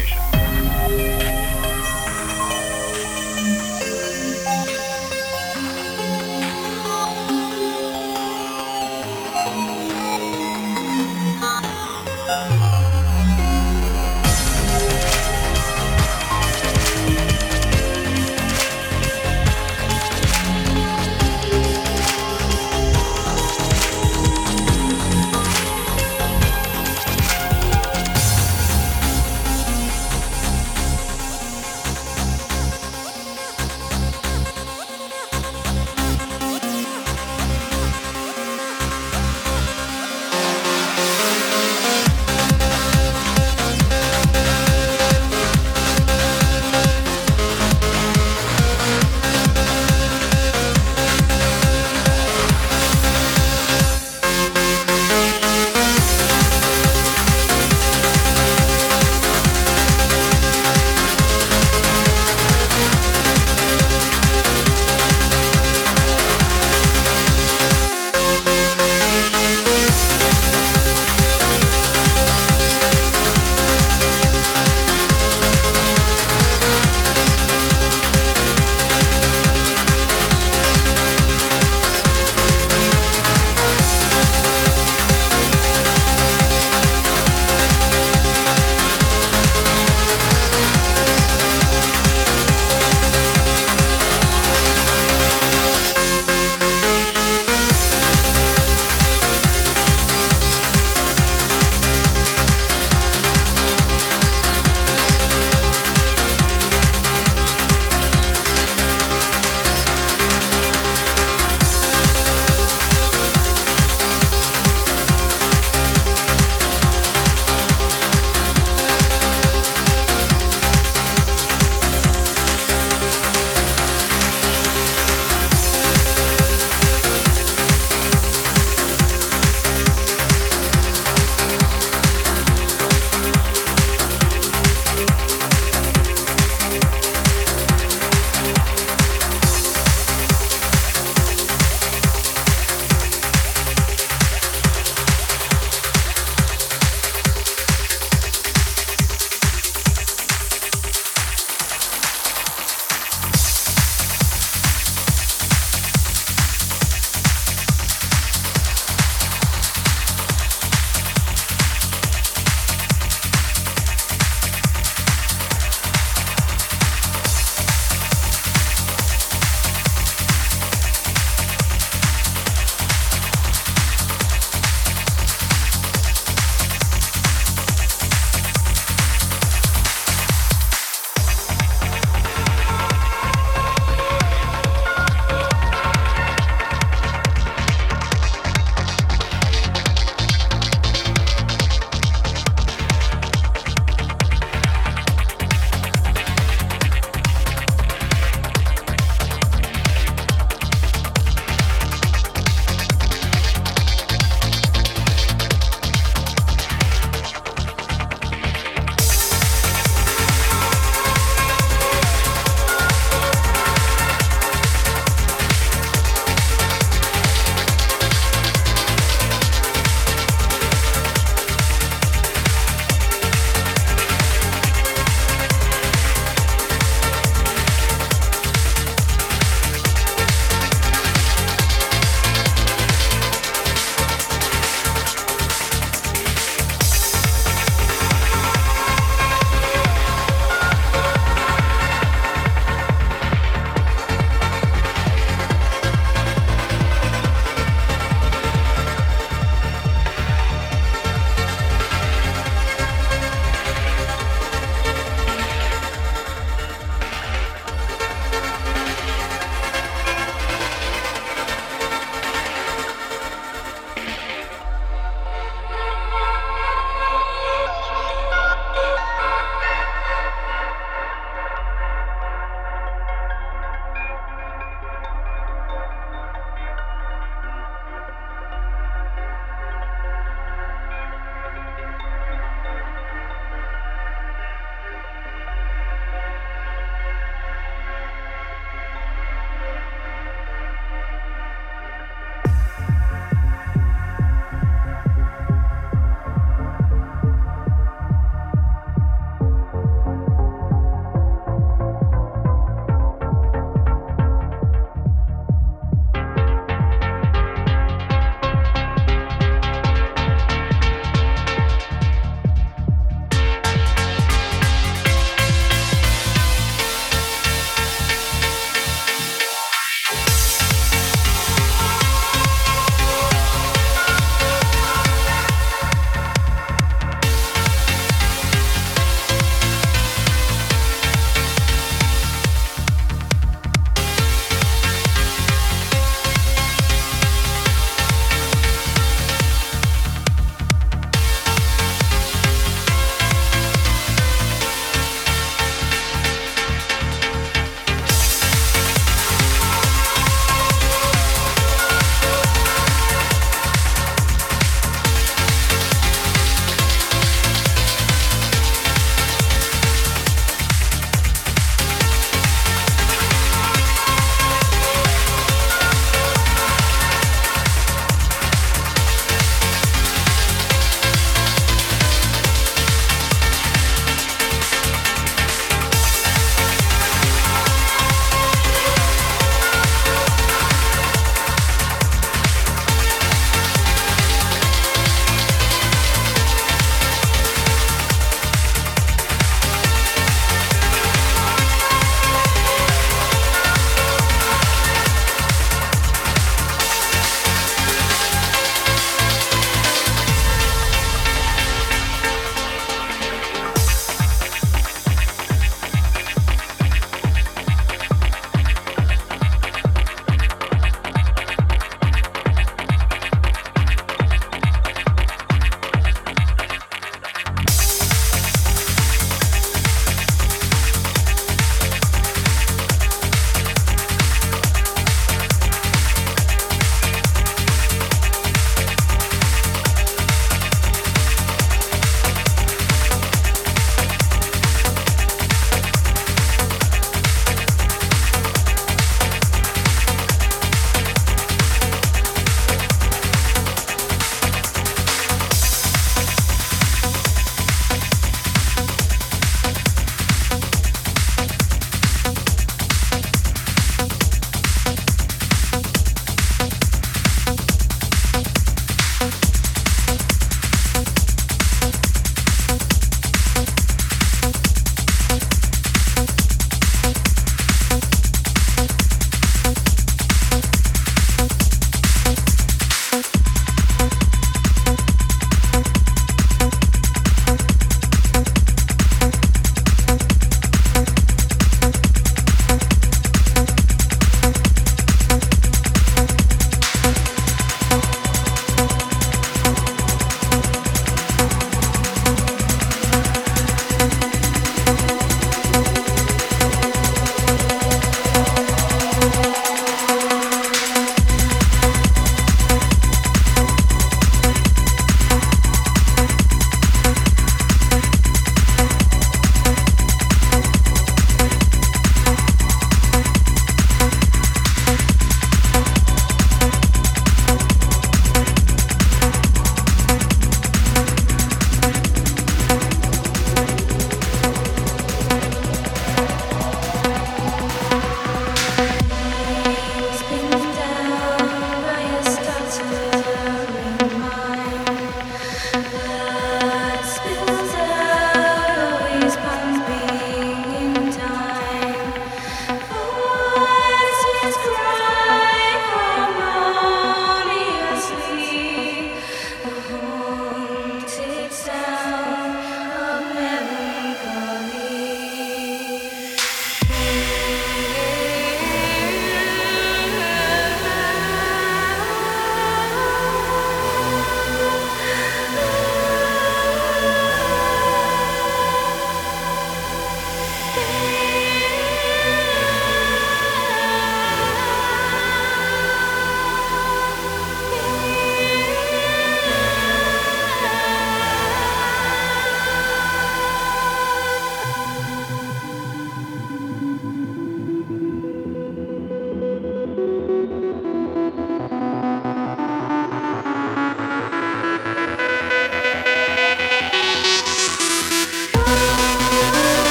information.